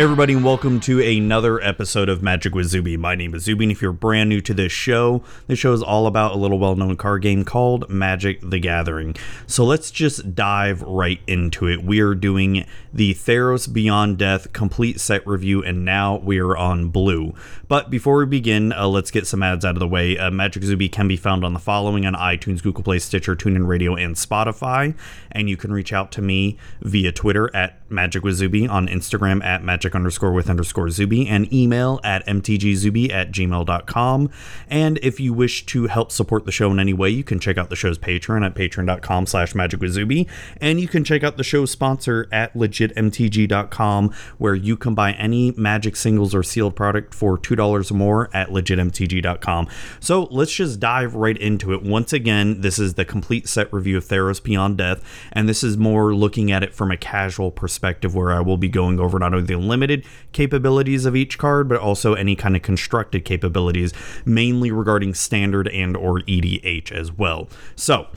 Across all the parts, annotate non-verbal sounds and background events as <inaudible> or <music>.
Everybody, and welcome to another episode of Magic with Zuby. My name is Zuby, and if you're brand new to this show, this show is all about a little well-known card game called Magic the Gathering. So let's just dive right into it. We are doing the Theros Beyond Death complete set review, and now we are on blue. But before we begin, uh, let's get some ads out of the way. Uh, Magic Zuby can be found on the following on iTunes, Google Play, Stitcher, TuneIn Radio, and Spotify. And you can reach out to me via Twitter at Magic with Zuby, on Instagram at Magic underscore with underscore Zuby, and email at mtgzuby at gmail.com. And if you wish to help support the show in any way, you can check out the show's Patreon at patreon.com slash Magic with Zuby. And you can check out the show's sponsor at legitmtg.com, where you can buy any Magic singles or sealed product for $2 or more at legitmtg.com. So let's just dive right into it. Once again, this is the complete set review of Theros Beyond Death, and this is more looking at it from a casual perspective where I will be going over not only the limited capabilities of each card, but also any kind of constructed capabilities, mainly regarding standard and or EDH as well. So,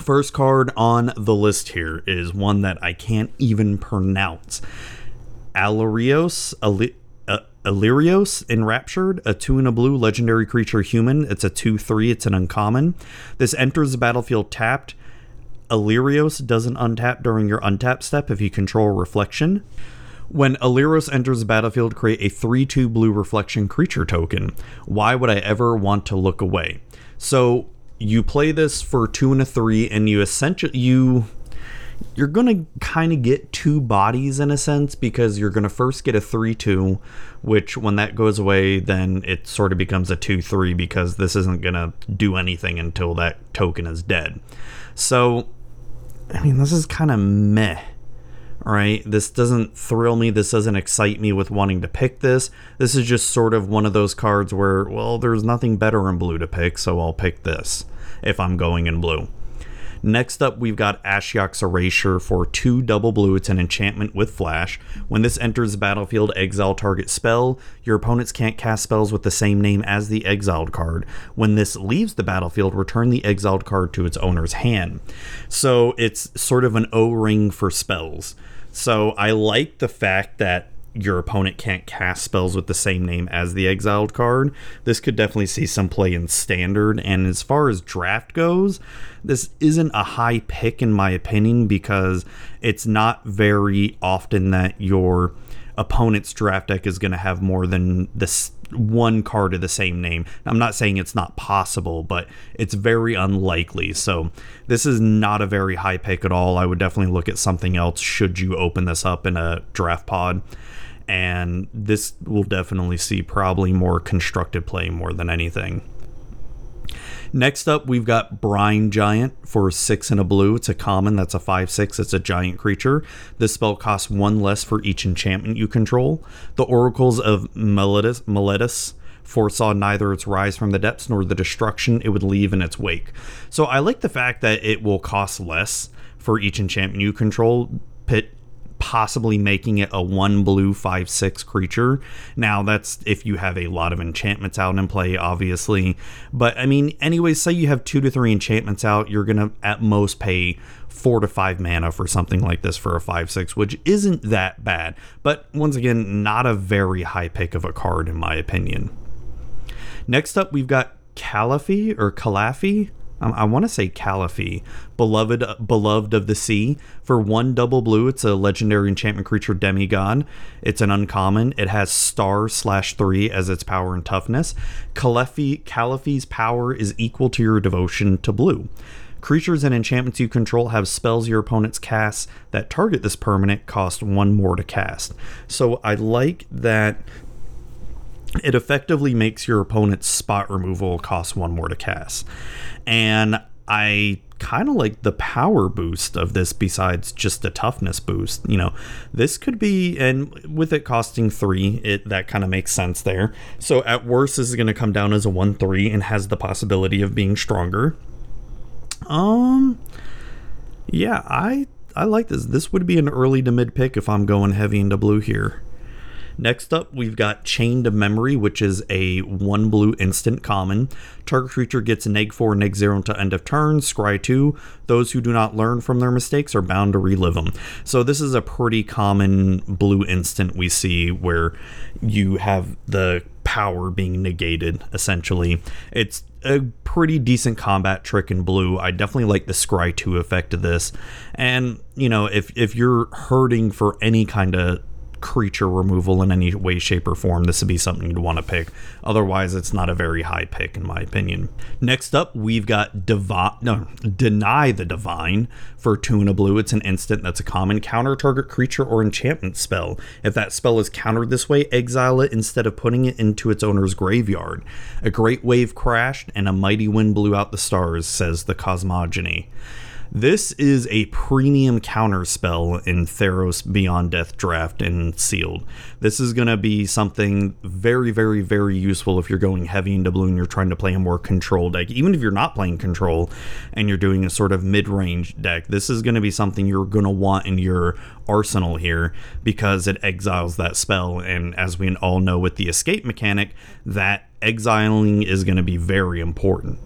First card on the list here is one that I can't even pronounce. Alarios, Ali- uh, Illyrios Enraptured, a 2 and a blue legendary creature human. It's a 2 3, it's an uncommon. This enters the battlefield tapped. Illyrios doesn't untap during your untap step if you control reflection. When Illyrios enters the battlefield, create a 3 2 blue reflection creature token. Why would I ever want to look away? So you play this for two and a three, and you essentially you you're gonna kind of get two bodies in a sense because you're gonna first get a three two, which when that goes away, then it sort of becomes a two three because this isn't gonna do anything until that token is dead. So, I mean, this is kind of meh right? This doesn't thrill me. This doesn't excite me with wanting to pick this. This is just sort of one of those cards where, well, there's nothing better in blue to pick, so I'll pick this if I'm going in blue. Next up, we've got Ashiok's Erasure for two double blue. It's an enchantment with flash. When this enters the battlefield, exile target spell. Your opponents can't cast spells with the same name as the exiled card. When this leaves the battlefield, return the exiled card to its owner's hand. So it's sort of an O ring for spells. So I like the fact that your opponent can't cast spells with the same name as the exiled card. This could definitely see some play in standard. And as far as draft goes, this isn't a high pick in my opinion because it's not very often that your opponent's draft deck is going to have more than this one card of the same name. I'm not saying it's not possible, but it's very unlikely. So this is not a very high pick at all. I would definitely look at something else should you open this up in a draft pod. And this will definitely see probably more constructed play more than anything. Next up, we've got Brine Giant for six and a blue. It's a common. That's a five six. It's a giant creature. This spell costs one less for each enchantment you control. The Oracles of Meletis, Meletis foresaw neither its rise from the depths nor the destruction it would leave in its wake. So I like the fact that it will cost less for each enchantment you control. Pit possibly making it a one blue five six creature. Now that's if you have a lot of enchantments out in play, obviously. But I mean, anyways, say you have two to three enchantments out, you're gonna at most pay four to five mana for something like this for a five six, which isn't that bad. But once again, not a very high pick of a card in my opinion. Next up, we've got Callaphe or Callaphe. Um, I want to say Callaphe, beloved beloved of the sea. For one double blue, it's a legendary enchantment creature demigod. It's an uncommon. It has star slash three as its power and toughness. Callaphe Callaphe's power is equal to your devotion to blue. Creatures and enchantments you control have spells your opponents cast that target this permanent cost one more to cast. So I like that it effectively makes your opponent's spot removal cost one more to cast. And I kind of like the power boost of this besides just the toughness boost. You know, this could be, and with it costing three, it that kind of makes sense there. So at worst, this is going to come down as a one three and has the possibility of being stronger. Um, yeah, I I like this. This would be an early to mid pick if I'm going heavy into blue here. Next up, we've got Chain to Memory, which is a one blue instant common. Target creature gets neg 4, neg 0 until end of turn. Scry 2. Those who do not learn from their mistakes are bound to relive them. So, this is a pretty common blue instant we see where you have the power being negated, essentially. It's a pretty decent combat trick in blue. I definitely like the Scry 2 effect of this. And, you know, if, if you're hurting for any kind of creature removal in any way, shape, or form, this would be something you'd want to pick. Otherwise, it's not a very high pick, in my opinion. Next up, we've got Divi- no, Deny the Divine for two and a blue. It's an instant that's a common counter target creature or enchantment spell. If that spell is countered this way, exile it instead of putting it into its owner's graveyard. A great wave crashed and a mighty wind blew out the stars, says the cosmogony. This is a premium counter spell in Theros Beyond Death Draft and Sealed. This is going to be something very, very, very useful if you're going heavy into blue and you're trying to play a more control deck. Even if you're not playing control and you're doing a sort of mid range deck, this is going to be something you're going to want in your arsenal here because it exiles that spell. And as we all know with the escape mechanic, that exiling is going to be very important.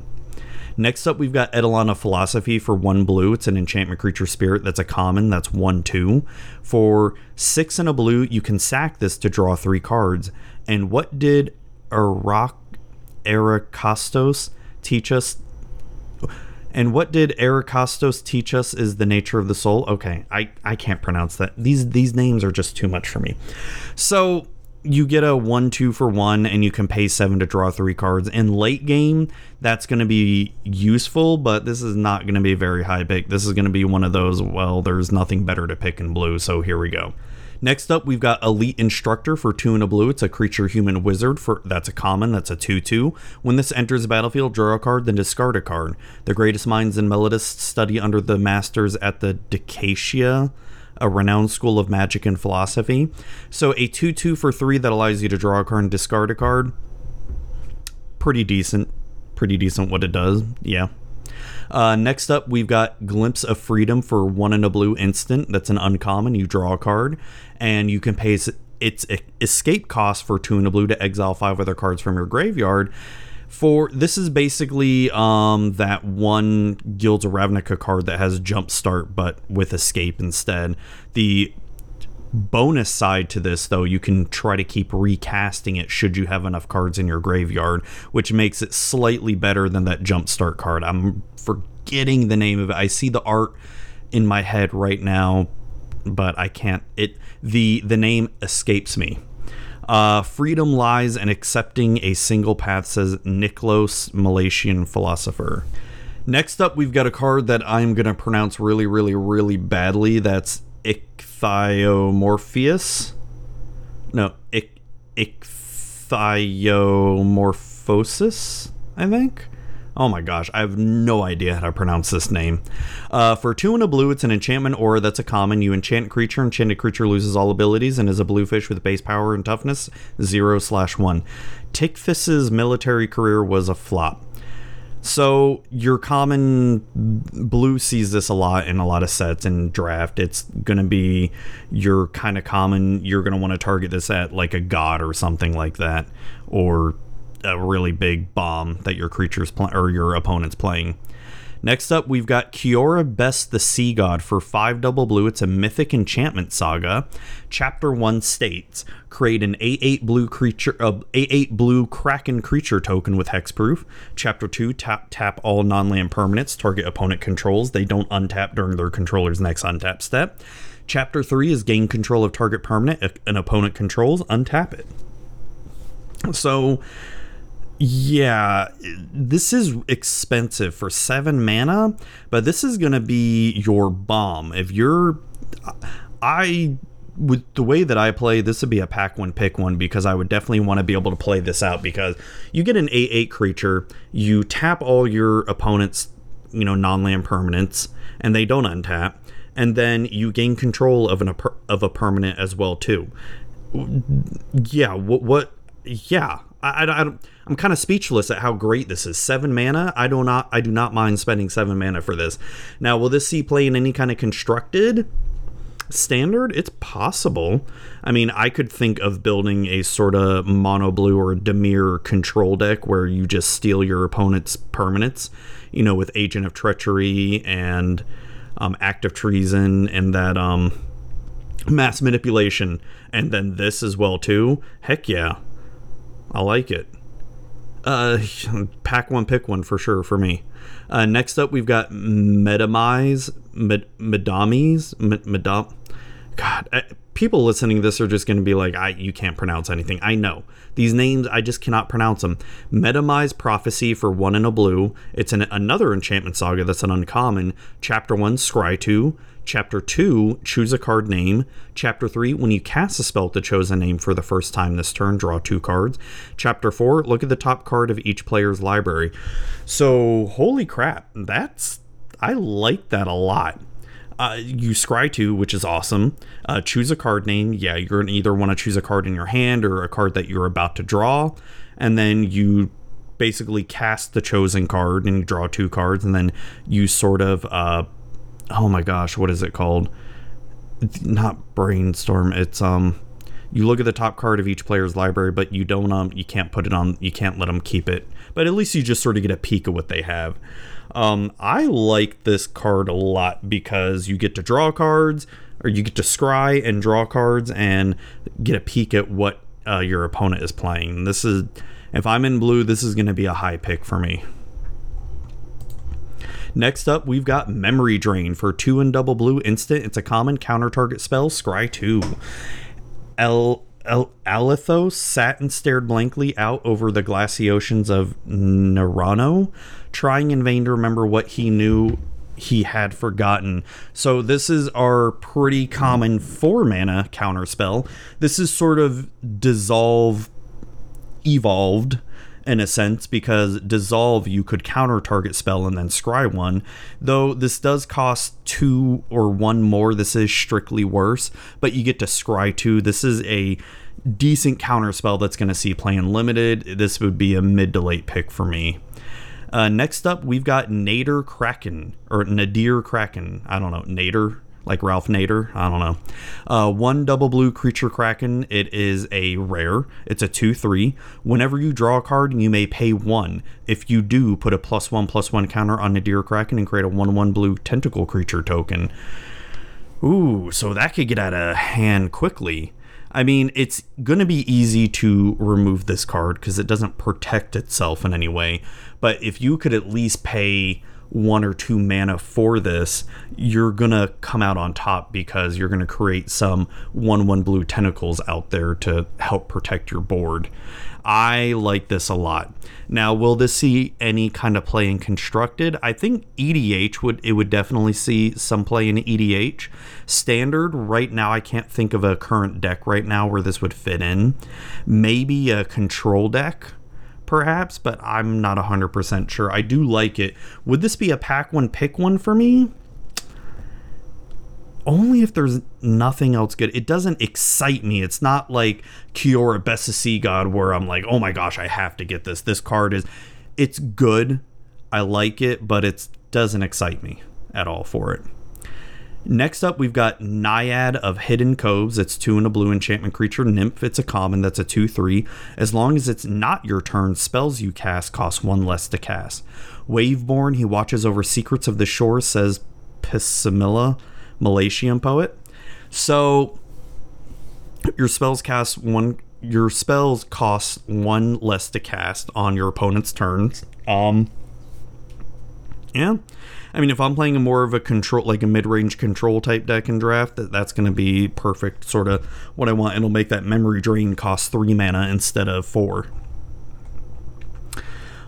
Next up, we've got of Philosophy for one blue. It's an enchantment creature spirit that's a common. That's one two. For six and a blue, you can sack this to draw three cards. And what did Arakastos teach us? And what did Arakastos teach us is the nature of the soul? Okay, I, I can't pronounce that. These these names are just too much for me. So you get a one two for one and you can pay seven to draw three cards. In late game that's going to be useful but this is not going to be a very high pick. This is going to be one of those well there's nothing better to pick in blue so here we go. Next up we've got elite instructor for two and a blue. It's a creature human wizard for that's a common that's a 2-2 when this enters the battlefield draw a card then discard a card. The greatest minds and Meletis study under the masters at the Dekatia a renowned school of magic and philosophy. So a 2 2 for 3 that allows you to draw a card and discard a card. Pretty decent. Pretty decent what it does. Yeah. Uh, next up, we've got Glimpse of Freedom for one in a blue instant. That's an uncommon. You draw a card, and you can pay its escape cost for two in a blue to exile five other cards from your graveyard for this is basically um, that one Guilds of Ravnica card that has Jumpstart but with Escape instead. The bonus side to this though you can try to keep recasting it should you have enough cards in your graveyard which makes it slightly better than that jumpstart card. I'm forgetting the name of it. I see the art in my head right now but i can't it the the name escapes me uh, freedom lies in accepting a single path, says Niklos, Meletian philosopher. Next up, we've got a card that I'm going to pronounce really, really, really badly. That's Ichthyomorpheus. No, ich, Ichthyomorphosis, I think. Oh my gosh, I have no idea how to pronounce this name. Uh, for two and a blue, it's an enchantment aura that's a common. You enchant creature, enchanted creature loses all abilities and is a blue fish with base power and toughness, 0 slash 1. Tickfis's military career was a flop. So your common blue sees this a lot in a lot of sets and draft. It's gonna be your kind of common. You're gonna want to target this at like a god or something like that, or a really big bomb that your creature's pl- or your opponent's playing. Next up, we've got Kiora Bests the Sea God for 5 double blue. It's a mythic enchantment saga. Chapter 1 states create an A8 blue creature, uh, A8 blue Kraken creature token with hexproof. Chapter 2 tap tap all non land permanents target opponent controls. They don't untap during their controller's next untap step. Chapter 3 is gain control of target permanent if an opponent controls, untap it. So yeah, this is expensive for seven mana, but this is going to be your bomb. If you're. I. With the way that I play, this would be a pack one, pick one because I would definitely want to be able to play this out because you get an 8 8 creature, you tap all your opponent's, you know, non land permanents, and they don't untap, and then you gain control of an of a permanent as well too. Yeah, what what yeah, I, I, I I'm kind of speechless at how great this is. Seven mana. I do not I do not mind spending seven mana for this. Now, will this see play in any kind of constructed? Standard, it's possible. I mean, I could think of building a sort of mono blue or Dimir control deck where you just steal your opponent's permanents, you know, with Agent of Treachery and um, Act of Treason and that um, mass manipulation, and then this as well too. Heck yeah, I like it. Uh, pack one, pick one for sure for me. Uh, next up, we've got Metamize, Med- Medamies, Med- Medam. God, I, people listening to this are just going to be like, I you can't pronounce anything. I know these names, I just cannot pronounce them. Medomai's Prophecy for one in a blue. It's an, another enchantment saga that's an uncommon. Chapter one, Scry two. Chapter 2, choose a card name. Chapter 3, when you cast a spell two choose a name for the first time this turn, draw two cards. Chapter 4, look at the top card of each player's library. So, holy crap, that's. I like that a lot. Uh, you scry to, which is awesome. Uh, choose a card name. Yeah, you're gonna either want to choose a card in your hand or a card that you're about to draw, and then you basically cast the chosen card and you draw two cards, and then you sort of uh, oh my gosh, what is it called? It's not brainstorm. It's um, you look at the top card of each player's library, but you don't um, you can't put it on. You can't let them keep it. But at least you just sort of get a peek of what they have. Um, I like this card a lot because you get to draw cards, or you get to scry and draw cards, and get a peek at what uh, your opponent is playing. This is, if I'm in blue, this is going to be a high pick for me. Next up, we've got Memory Drain for 2 and double blue instant. It's a common counter target spell, Scry 2. El, El sat and stared blankly out over the glassy oceans of Nerano, trying in vain to remember what he knew he had forgotten. So this is our pretty common 4 mana counter spell. This is sort of dissolve evolved in a sense because dissolve you could counter target spell and then scry one. Though this does cost two or one more this is strictly worse but you get to scry two. This is a decent counter spell that's going to see play unlimited. This would be a mid to late pick for me. Uh, next up we've got nader kraken or nadir kraken. I don't know nader like Ralph Nader. I don't know. Uh, one double blue creature kraken. It is a rare. It's a 2 3. Whenever you draw a card, you may pay one. If you do, put a plus one plus one counter on Nadir Kraken and create a 1 1 blue tentacle creature token. Ooh, so that could get out of hand quickly. I mean, it's going to be easy to remove this card because it doesn't protect itself in any way. But if you could at least pay one or two mana for this, you're gonna come out on top because you're gonna create some one one blue tentacles out there to help protect your board. I like this a lot. Now, will this see any kind of play in constructed? I think EDH would it would definitely see some play in EDH. Standard right now, I can't think of a current deck right now where this would fit in. Maybe a control deck perhaps, but I'm not 100% sure. I do like it. Would this be a pack one, pick one for me? Only if there's nothing else good. It doesn't excite me. It's not like Kiora Best of Sea God where I'm like, oh my gosh, I have to get this. This card is, it's good. I like it, but it doesn't excite me at all for it. Next up, we've got Naiad of Hidden Coves. It's two and a blue enchantment creature. Nymph, it's a common that's a 2 3. As long as it's not your turn, spells you cast cost one less to cast. Waveborn, he watches over secrets of the shore, says Psemilla, Meletian poet. So your spells cast one your spells cost one less to cast on your opponent's turns. Um yeah. I mean, if I'm playing a more of a control, like a mid-range control type deck in draft, that that's going to be perfect. Sort of what I want. It'll make that memory drain cost three mana instead of four.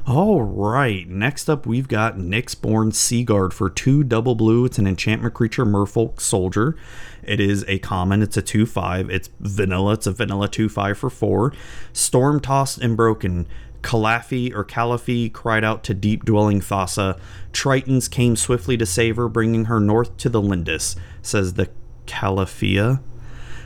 All right, next up we've got Nyxborn Seaguard for two double blue. It's an enchantment creature, Merfolk Soldier. It is a common, it's a 2 5. It's vanilla, it's a vanilla 2 5 for four. Storm Tossed and Broken. Callaphe or Callaphe cried out to deep dwelling Thassa. Tritons came swiftly to save her, bringing her north to the Lindis, says the Callapheia.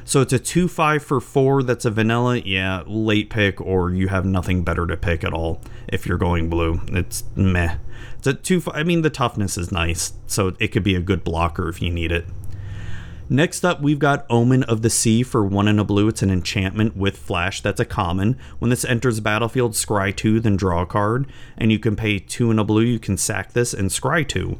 So it's a 2 5 for 4 that's a vanilla. Yeah, late pick, or you have nothing better to pick at all if you're going blue. It's meh. It's a 2 I mean, the toughness is nice, so it could be a good blocker if you need it. Next up, we've got Omen of the Sea for one and a blue. It's an enchantment with flash. That's a common. When this enters battlefield, scry two, then draw a card. And you can pay two and a blue. You can sack this and scry two.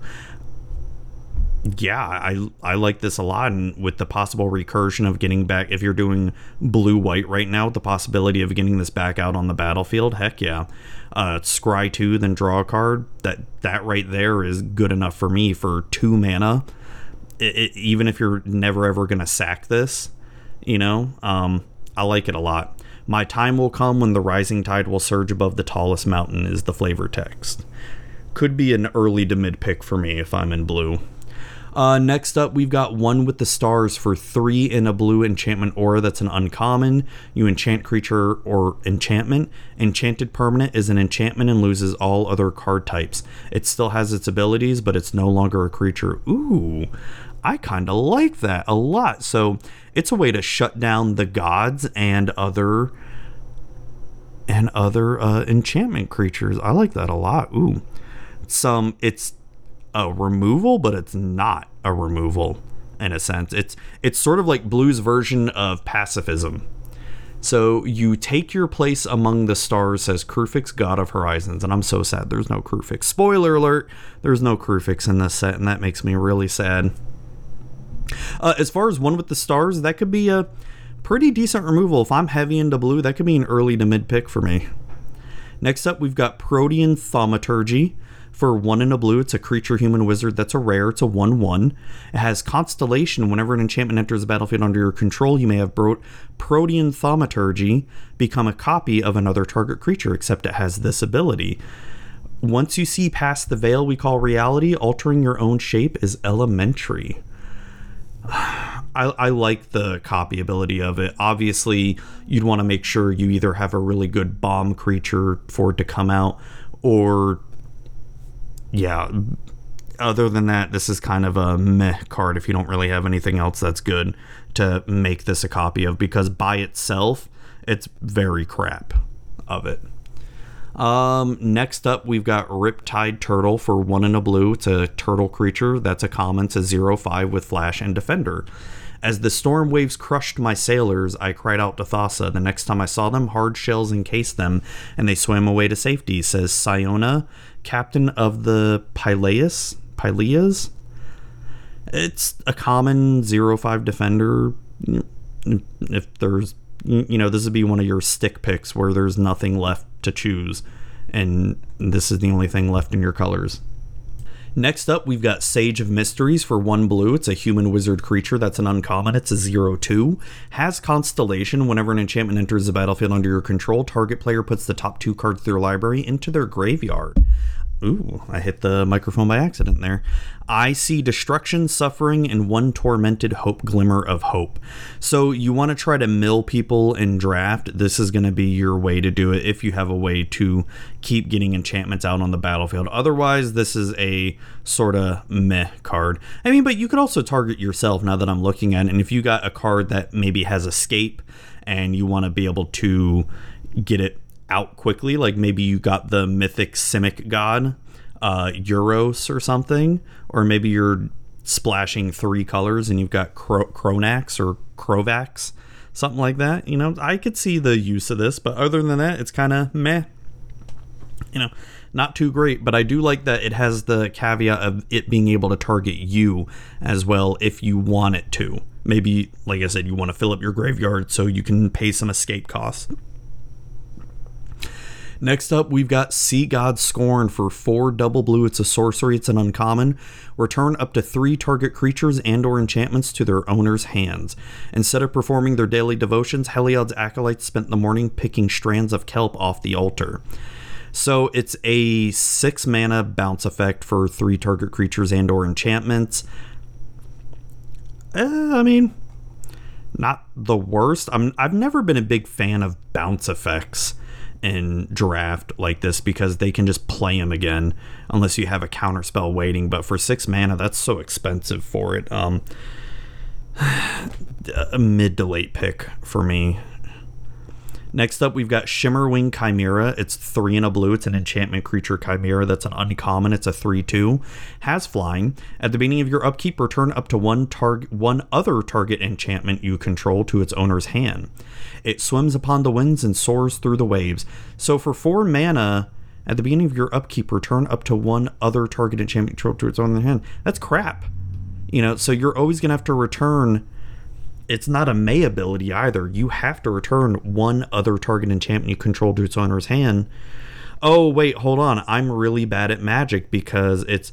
Yeah, I I like this a lot, and with the possible recursion of getting back, if you're doing blue white right now, the possibility of getting this back out on the battlefield, heck yeah. Uh, scry two, then draw a card. That that right there is good enough for me for two mana it, it, even if you're never ever gonna sack this, you know, um, I like it a lot. My time will come when the rising tide will surge above the tallest mountain is the flavor text. Could be an early to mid pick for me if I'm in blue. Uh, next up, we've got one with the stars for three in a blue enchantment aura that's an uncommon. You enchant creature or enchantment. Enchanted permanent is an enchantment and loses all other card types. It still has its abilities, but it's no longer a creature. Ooh, I kind of like that a lot. So it's a way to shut down the gods and other and other uh, enchantment creatures. I like that a lot. Ooh, some it's a removal, but it's not a removal in a sense. It's it's sort of like Blue's version of pacifism. So you take your place among the stars, says Kruphix, God of Horizons, and I'm so sad there's no Kruphix. Spoiler alert: there's no Kruphix in this set, and that makes me really sad. Uh, as far as one with the stars, that could be a pretty decent removal. If I'm heavy into blue, that could be an early to mid pick for me. Next up, we've got Protean Thaumaturgy. For one in a blue, it's a creature human wizard that's a rare. It's a 1 1. It has Constellation. Whenever an enchantment enters the battlefield under your control, you may have brought Protean Thaumaturgy become a copy of another target creature, except it has this ability. Once you see past the veil we call reality, altering your own shape is elementary. I, I, like the copy ability of it. Obviously, you'd want to make sure you either have a really good bomb creature for it to come out, or yeah. Other than that, this is kind of a meh card if you don't really have anything else that's good to make this a copy of, because by itself, it's very crap of it. Um, next up, we've got Riptide Turtle for one in a blue. It's a turtle creature that's a common to 0 5 with Flash and Defender. As the storm waves crushed my sailors, I cried out to Thassa. The next time I saw them, hard shells encased them, and they swam away to safety, says Siona, captain of the Pileus. Pyleas? It's a common 0 5 defender. If there's, you know, this would be one of your stick picks where there's nothing left to choose, and this is the only thing left in your colors. Next up, we've got Sage of Mysteries for one blue. It's a human wizard creature that's an uncommon. It's a 0 2. Has Constellation. Whenever an enchantment enters the battlefield under your control, target player puts the top two cards of their library into their graveyard. Ooh, I hit the microphone by accident there. I see destruction, suffering, and one tormented hope glimmer of hope. So you want to try to mill people in draft. This is going to be your way to do it if you have a way to keep getting enchantments out on the battlefield. Otherwise, this is a sort of meh card. I mean, but you could also target yourself now that I'm looking at it. And if you got a card that maybe has escape and you want to be able to get it out quickly. Like maybe you got the mythic Simic god, uh, Euros or something, or maybe you're splashing three colors and you've got Cro- Cronax or Crovax, something like that. You know, I could see the use of this, but other than that, it's kind of meh. You know, not too great, but I do like that it has the caveat of it being able to target you as well if you want it to. Maybe, like I said, you want to fill up your graveyard so you can pay some escape costs. Next up, we've got Sea God's Scorn for four double blue. It's a sorcery. It's an uncommon. Return up to three target creatures and/or enchantments to their owner's hands. Instead of performing their daily devotions, Heliod's acolytes spent the morning picking strands of kelp off the altar. So it's a six mana bounce effect for three target creatures and/or enchantments. Eh, I mean, not the worst. I'm I've never been a big fan of bounce effects in draft like this because they can just play him again unless you have a counterspell waiting. But for six mana, that's so expensive for it. Um, <sighs> a mid to late pick for me. Next up, we've got Shimmerwing Chimera. It's three and a blue. It's an enchantment creature chimera that's an uncommon. It's a 3 2. Has flying. At the beginning of your upkeep, return up to one target one other target enchantment you control to its owner's hand. It swims upon the winds and soars through the waves. So for four mana, at the beginning of your upkeep, return up to one other target enchantment control to its owner's hand. That's crap. You know, so you're always gonna have to return it's not a May ability either. You have to return one other target enchantment you control to its owner's hand. Oh, wait, hold on. I'm really bad at magic because it's.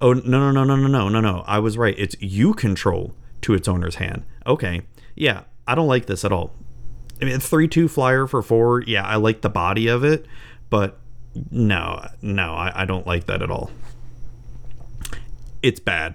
Oh, no, no, no, no, no, no, no, no. I was right. It's you control to its owner's hand. Okay. Yeah, I don't like this at all. I mean, 3 2 flyer for four. Yeah, I like the body of it, but no, no, I, I don't like that at all. It's bad.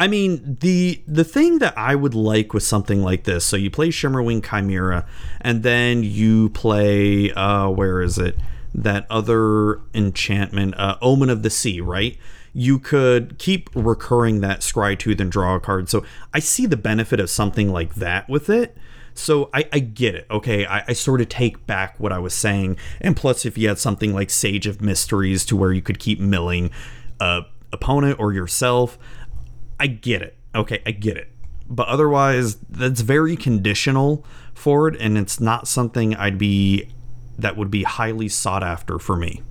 I mean, the the thing that I would like with something like this, so you play Shimmerwing Chimera, and then you play uh where is it? That other enchantment, uh, Omen of the Sea, right? You could keep recurring that scry two and draw a card. So I see the benefit of something like that with it. So I, I get it. Okay, I, I sort of take back what I was saying. And plus, if you had something like Sage of Mysteries to where you could keep milling a opponent or yourself, I get it. Okay, I get it. But otherwise, that's very conditional for it, and it's not something I'd be that would be highly sought after for me.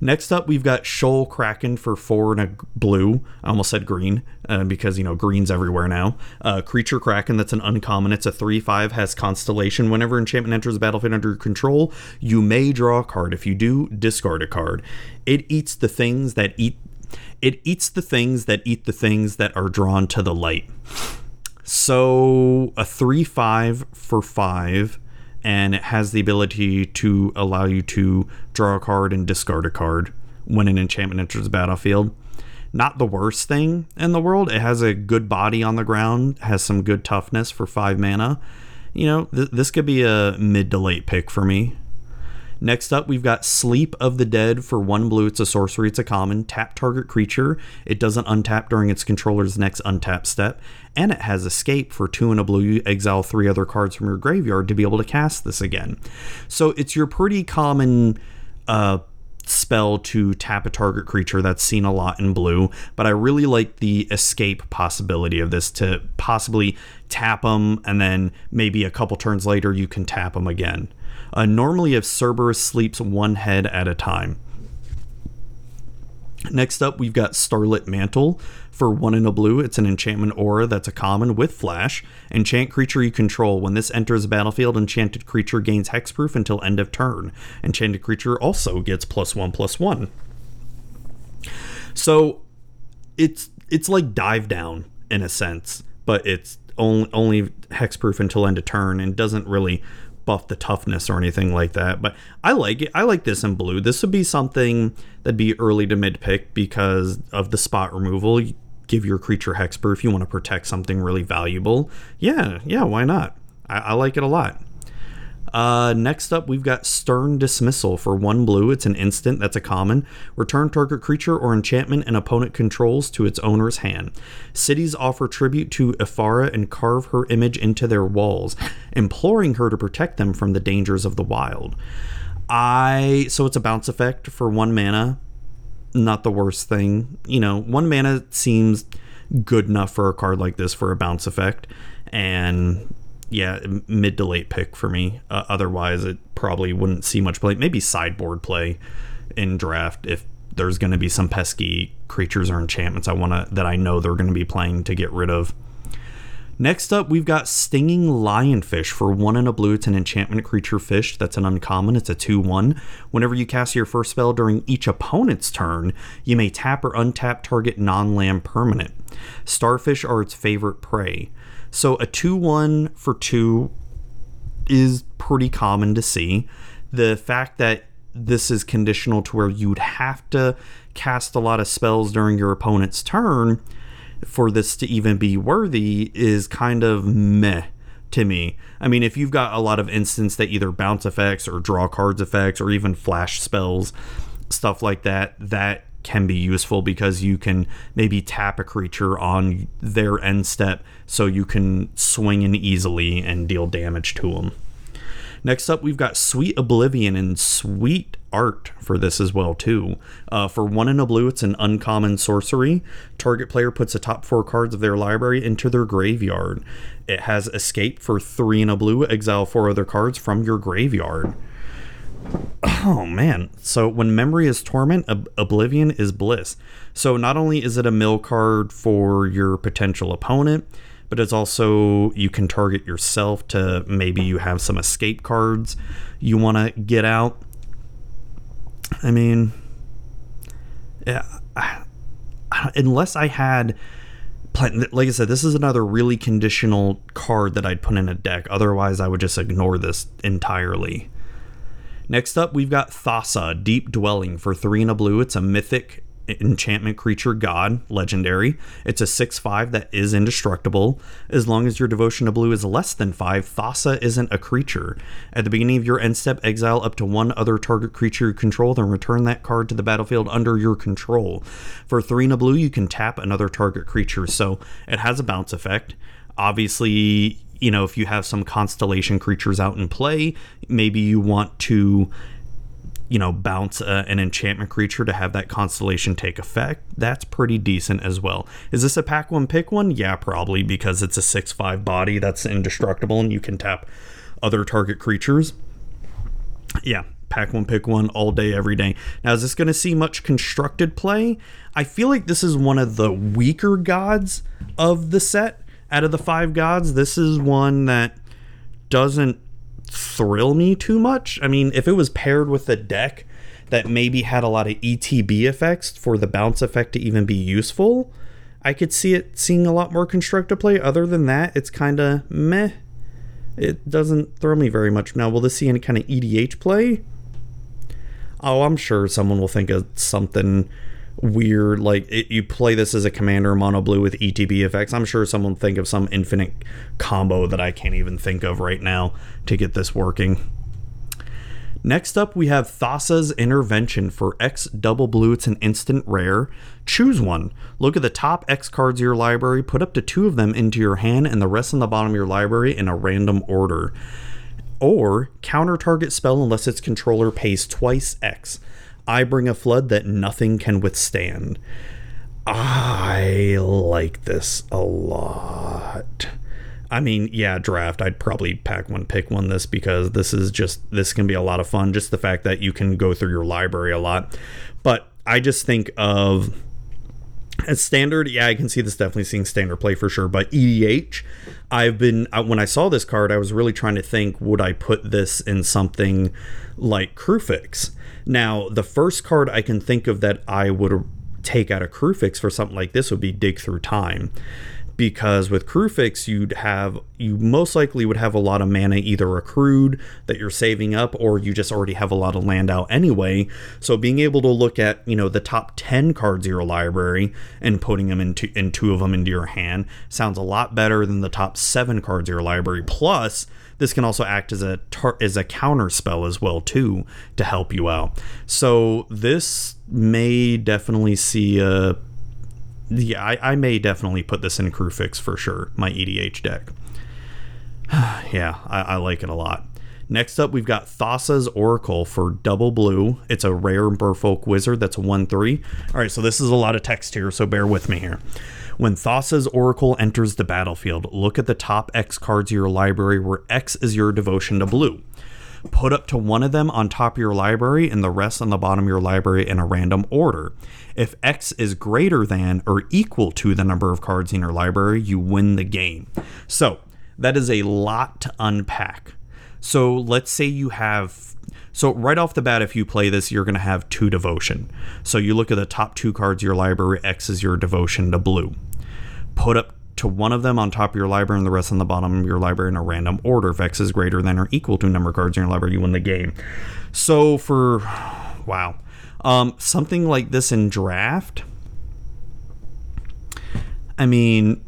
Next up, we've got Shoal Kraken for four and a blue. I almost said green uh, because, you know, green's everywhere now. Uh, creature Kraken, that's an uncommon. It's a 3 5, has Constellation. Whenever enchantment enters the battlefield under your control, you may draw a card. If you do, discard a card. It eats the things that eat it eats the things that eat the things that are drawn to the light. So a 3 5 for 5, and it has the ability to allow you to draw a card and discard a card when an enchantment enters the battlefield. Not the worst thing in the world. It has a good body on the ground, has some good toughness for 5 mana. You know, th- this could be a mid to late pick for me. Next up, we've got Sleep of the Dead for one blue. It's a sorcery, it's a common. Tap target creature. It doesn't untap during its controller's next untap step. And it has Escape for two and a blue. You exile three other cards from your graveyard to be able to cast this again. So it's your pretty common. Uh, spell to tap a target creature that's seen a lot in blue, but I really like the escape possibility of this to possibly tap them and then maybe a couple turns later you can tap them again. Uh, normally, if Cerberus sleeps one head at a time. Next up, we've got Starlit Mantle for one in a blue. It's an enchantment aura that's a common with flash. Enchant creature you control. When this enters the battlefield, enchanted creature gains hexproof until end of turn. Enchanted creature also gets plus one plus one. So it's it's like dive down in a sense, but it's only only hexproof until end of turn and doesn't really buff the toughness or anything like that. But I like it. I like this in blue. This would be something that'd be early to mid pick because of the spot removal. You give your creature hexproof if you want to protect something really valuable. Yeah, yeah, why not? I, I like it a lot. Uh, next up, we've got Stern Dismissal for one blue. It's an instant that's a common. Return target creature or enchantment an opponent controls to its owner's hand. Cities offer tribute to Ephara and carve her image into their walls, imploring her to protect them from the dangers of the wild. I so it's a bounce effect for one mana. Not the worst thing. You know, one mana seems good enough for a card like this for a bounce effect. And yeah, mid to late pick for me. Uh, otherwise, it probably wouldn't see much play. Maybe sideboard play in draft if there's going to be some pesky creatures or enchantments I want to that I know they're going to be playing to get rid of. Next up, we've got Stinging Lionfish for one and a blue. It's an enchantment creature fish that's an uncommon. It's a 2 1. Whenever you cast your first spell during each opponent's turn, you may tap or untap target non land permanent. Starfish are its favorite prey. So a 2 1 for 2 is pretty common to see. The fact that this is conditional to where you'd have to cast a lot of spells during your opponent's turn for this to even be worthy is kind of meh to me. I mean, if you've got a lot of instants that either bounce effects or draw cards effects or even flash spells, stuff like that, that can be useful because you can maybe tap a creature on their end step so you can swing in easily and deal damage to them. Next up, we've got Sweet Oblivion and Sweet Art for this as well too. Uh, for one in a blue, it's an uncommon sorcery. Target player puts the top four cards of their library into their graveyard. It has Escape for three in a blue. Exile four other cards from your graveyard. <coughs> Oh man. So when memory is torment, ob- oblivion is bliss. So not only is it a mill card for your potential opponent, but it's also you can target yourself to maybe you have some escape cards you want to get out. I mean, yeah, <sighs> unless I had like I said, this is another really conditional card that I'd put in a deck. Otherwise, I would just ignore this entirely. Next up, we've got Thassa, Deep Dwelling for three and a blue. It's a mythic enchantment creature god, legendary. It's a 6 5 that is indestructible. As long as your devotion to blue is less than 5, Thassa isn't a creature. At the beginning of your end step, exile up to one other target creature you control, then return that card to the battlefield under your control. For 3 and a blue, you can tap another target creature, so it has a bounce effect. Obviously, you know, if you have some constellation creatures out in play, maybe you want to, you know, bounce uh, an enchantment creature to have that constellation take effect. That's pretty decent as well. Is this a pack one pick one? Yeah, probably because it's a 6 5 body that's indestructible and you can tap other target creatures. Yeah, pack one, pick one all day, every day. Now, is this going to see much constructed play? I feel like this is one of the weaker gods of the set out of the five gods, this is one that doesn't thrill me too much. I mean, if it was paired with a deck that maybe had a lot of ETB effects for the bounce effect to even be useful, I could see it seeing a lot more constructive play. Other than that, it's kind of meh. It doesn't throw me very much. Now, will this see any kind of EDH play? Oh, I'm sure someone will think of something weird like it, you play this as a commander mono blue with ETB effects. I'm sure someone think of some infinite combo that I can't even think of right now to get this working. Next up, we have Thassa's Intervention for X double blue. It's an instant rare. Choose one. Look at the top X cards of your library, put up to two of them into your hand, and the rest on the bottom of your library in a random order. Or counter target spell unless its controller pays twice X. I bring a flood that nothing can withstand. I like this a lot. I mean, yeah, draft. I'd probably pack one, pick one this because this is just this can be a lot of fun. Just the fact that you can go through your library a lot. But I just think of as standard, yeah, I can see this definitely seeing standard play for sure. But EDH, I've been when I saw this card, I was really trying to think, would I put this in something like Kruphix? Now, the first card I can think of that I would take out of Kruphix for something like this would be Dig Through Time because with Kruphix you'd have you most likely would have a lot of mana either accrued that you're saving up or you just already have a lot of land out anyway. So being able to look at you know the top 10 cards of your library and putting them into in two of them into your hand sounds a lot better than the top 7 cards of your library. Plus this can also act as a tar- as a counter spell as well too to help you out. So this may definitely see a yeah, I, I may definitely put this in Kruphix for sure, my EDH deck. <sighs> yeah, I, I, like it a lot. Next up, we've got Thassa's Oracle for double blue. It's a rare Merfolk wizard that's 1 3. All right, so this is a lot of text here, so bear with me here. When Thassa's Oracle enters the battlefield, look at the top X cards of your library where X is your devotion to blue put up to one of them on top of your library and the rest on the bottom of your library in a random order. If X is greater than or equal to the number of cards in your library, you win the game. So that is a lot to unpack. So let's say you have. So right off the bat, if you play this, you're going to have two devotion. So you look at the top two cards of your library. X is your devotion to blue. Put up to one of them on top of your library and the rest on the bottom of your library in a random order. If X is greater than or equal to number of cards in your library, you win the game. So for wow, um, something like this in draft. I mean,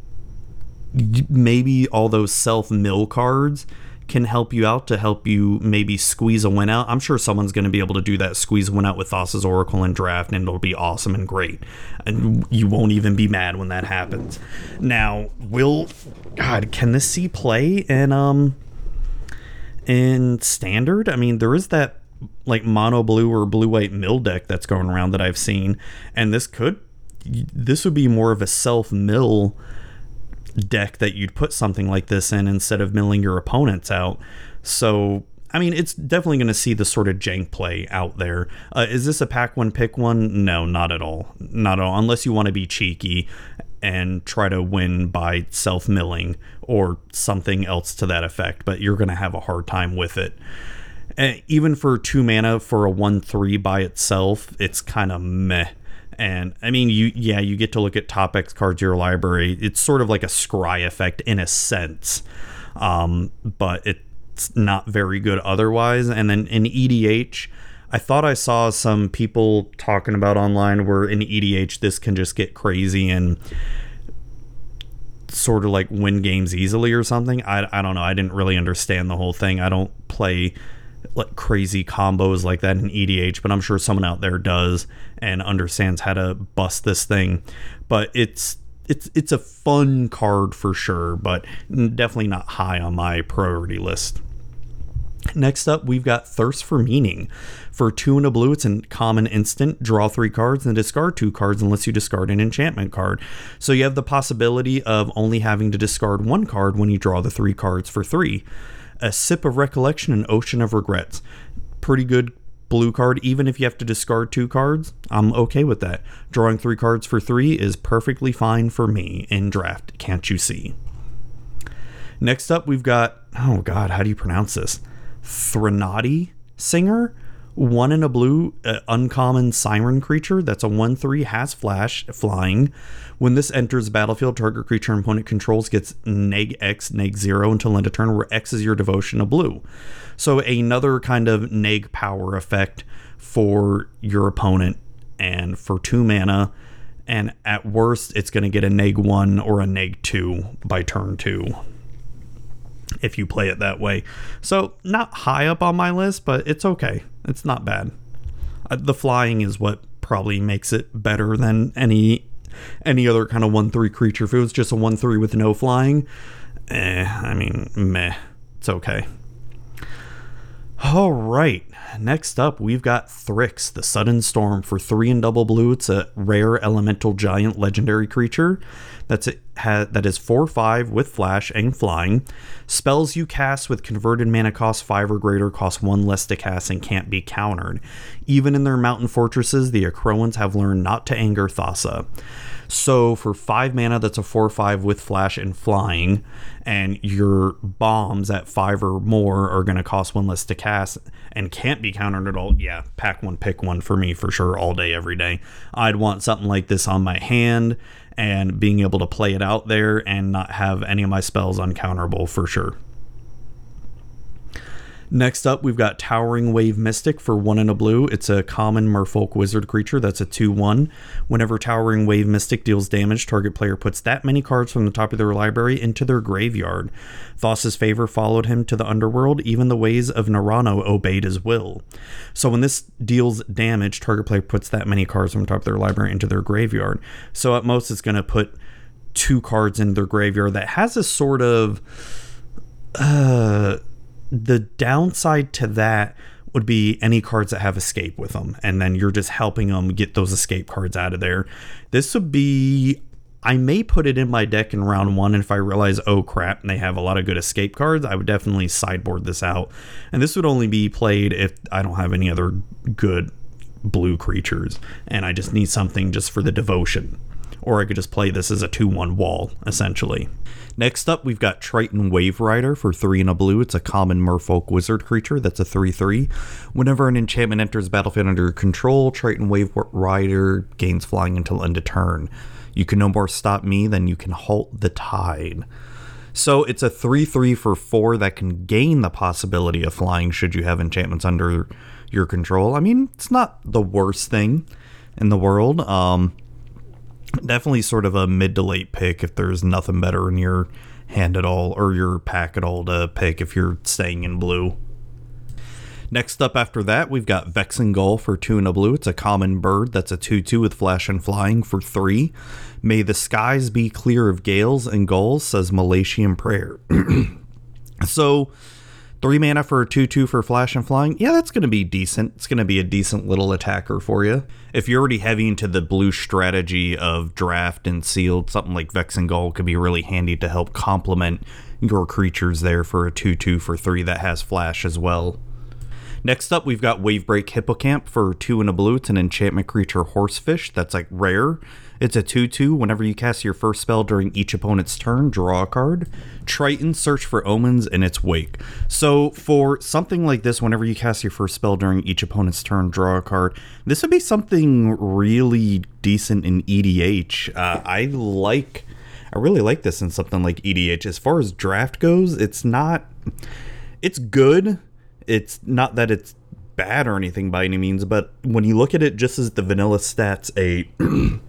maybe all those self mill cards can help you out to help you maybe squeeze a win out. I'm sure someone's going to be able to do that squeeze win out with Thassa's Oracle and draft, and it'll be awesome and great. And you won't even be mad when that happens. Now, will God can this see play and um in standard. I mean, there is that like mono blue or blue white mill deck that's going around that I've seen, and this could this would be more of a self mill deck that you'd put something like this in instead of milling your opponents out. So I mean, it's definitely going to see the sort of jank play out there. Uh, is this a pack one pick one? No, not at all. Not at all. Unless you want to be cheeky and try to win by self milling or something else to that effect, but you're going to have a hard time with it. And even for two mana for a one three by itself, it's kind of meh. And I mean, you yeah, you get to look at top X cards your library. It's sort of like a scry effect in a sense, um, but it's not very good otherwise. And then in EDH, I thought I saw some people talking about online where in EDH this can just get crazy and sort of like win games easily or something. I, I don't know. I didn't really understand the whole thing. I don't play like crazy combos like that in EDH, but I'm sure someone out there does and understands how to bust this thing. But it's it's it's a fun card for sure, but definitely not high on my priority list. Next up, we've got Thirst for Meaning. For two and a blue, it's a common instant. Draw three cards and discard two cards unless you discard an enchantment card. So you have the possibility of only having to discard one card when you draw the three cards for three. A Sip of Recollection and Ocean of Regrets. Pretty good blue card, even if you have to discard two cards. I'm okay with that. Drawing three cards for three is perfectly fine for me in draft. Can't you see? Next up, we've got, oh God, how do you pronounce this? Threnody Singer. One in a blue, uh, uncommon siren creature that's a 1 3 has flash, flying. When this enters battlefield, target creature opponent controls gets neg X, neg 0 until end of turn, where X is your devotion of blue. So another kind of neg power effect for your opponent and for two mana. And at worst, it's going to get a neg 1 or a neg 2 by turn 2 if you play it that way. So, not high up on my list, but it's okay. It's not bad. Uh, the flying is what probably makes it better than any any other kind of 1-3 creature. If it was just a 1-3 with no flying, eh, I mean, meh. It's okay. All right. Next up, we've got Thryx, the Sudden Storm for three and double blue. It's a rare elemental giant legendary creature. That's it ha, that is four five with flash and flying. Spells you cast with converted mana cost five or greater cost one less to cast and can't be countered. Even in their mountain fortresses, the Akroans have learned not to anger Thassa. So for five mana, that's a four five with flash and flying, and your bombs at five or more are going to cost one less to cast and can't be countered at all. Yeah, pack one, pick one for me for sure, all day, every day. I'd want something like this on my hand and being able to play it out there and not have any of my spells uncounterable for sure. Next up, we've got Towering Wave Mystic for one and a blue. It's a common merfolk wizard creature that's a 2 1. Whenever Towering Wave Mystic deals damage, target player puts that many cards from the top of their library into their graveyard. Thassa's favor followed him to the underworld. Even the ways of Narano obeyed his will. So when this deals damage, target player puts that many cards from the top of their library into their graveyard. So at most, it's going to put two cards in their graveyard that has a sort of. Uh, the downside to that would be any cards that have escape with them, and then you're just helping them get those escape cards out of there. This would be. I may put it in my deck in round one, and if I realize, oh crap, and they have a lot of good escape cards, I would definitely sideboard this out. And this would only be played if I don't have any other good blue creatures, and I just need something just for the devotion. Or I could just play this as a 2 1 wall, essentially. Next up, we've got Triton Wave Rider for 3 and a blue. It's a common merfolk wizard creature that's a 3 3. Whenever an enchantment enters the battlefield under your control, Triton Wave Rider gains flying until end of turn. You can no more stop me than you can halt the tide. So it's a 3 3 for 4 that can gain the possibility of flying should you have enchantments under your control. I mean, it's not the worst thing in the world. Um, definitely sort of a mid to late pick if there's nothing better in your hand at all or your pack at all to pick if you're staying in blue. Next up after that, we've got Vexing Gull for two and a blue. It's a common bird that's a 2 2 with flash and flying for three. May the skies be clear of gales and gulls, says Meletian prayer. <clears throat> so, Three mana for a 2 2 for flash and flying. Yeah, that's going to be decent. It's going to be a decent little attacker for you. If you're already heavy into the blue strategy of draft and sealed, something like Vexing Gull could be really handy to help complement your creatures there for a 2 2 for 3 that has flash as well. Next up, we've got Wavebreak Hippocamp for 2 and a blue. It's an enchantment creature horsefish that's like rare. It's a 2 2. Whenever you cast your first spell during each opponent's turn, draw a card. Triton, search for omens in its wake. So, for something like this, whenever you cast your first spell during each opponent's turn, draw a card, this would be something really decent in EDH. Uh, I like. I really like this in something like EDH. As far as draft goes, it's not. It's good. It's not that it's bad or anything by any means, but when you look at it just as the vanilla stats, a <clears throat>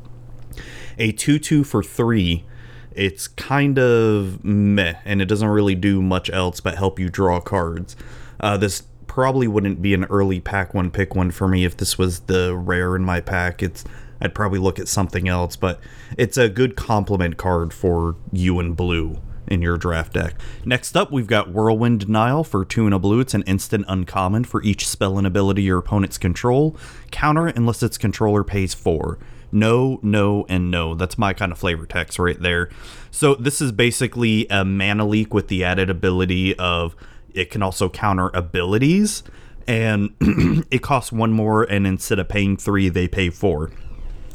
a 2 2 for 3, it's kind of meh, and it doesn't really do much else but help you draw cards. Uh, this probably wouldn't be an early pack one pick one for me if this was the rare in my pack. It's I'd probably look at something else, but it's a good complement card for you and blue in your draft deck. Next up, we've got Whirlwind Denial for 2 and a blue. It's an instant uncommon for each spell and ability your opponents control. Counter it unless its controller pays 4 no, no, and no. That's my kind of flavor text right there. So this is basically a mana leak with the added ability of it can also counter abilities, and <clears throat> it costs one more, and instead of paying three, they pay four.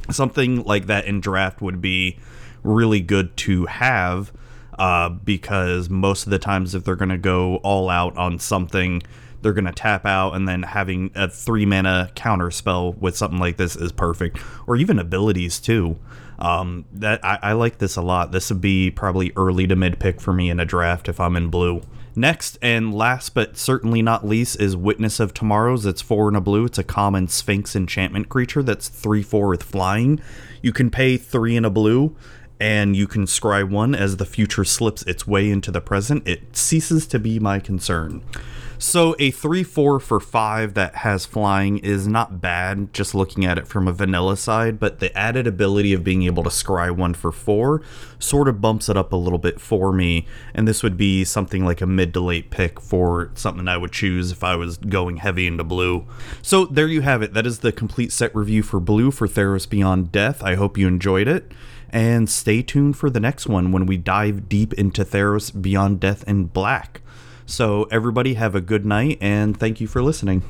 Something like that in draft would be really good to have. Uh, because most of the times, if they're going to go all out on something, they're going to tap out, and then having a three mana counter spell with something like this is perfect, or even abilities too. Um, that I, I like this a lot. This would be probably early to mid pick for me in a draft if I'm in blue. Next and last but certainly not least is Witness of Tomorrows. It's four and a blue. It's a common Sphinx enchantment creature that's three four with flying. You can pay three and a blue, and you can scry one as the future slips its way into the present. It ceases to be my concern. So a 3-4 for 5 that has flying is not bad just looking at it from a vanilla side, but the added ability of being able to scry 1 for 4 sort of bumps it up a little bit for me, and this would be something like a mid to late pick for something I would choose if I was going heavy into blue. So there you have it. That is the complete set review for blue for Theros Beyond Death. I hope you enjoyed it and stay tuned for the next one when we dive deep into Theros Beyond Death in Black. So, everybody, have a good night and thank you for listening.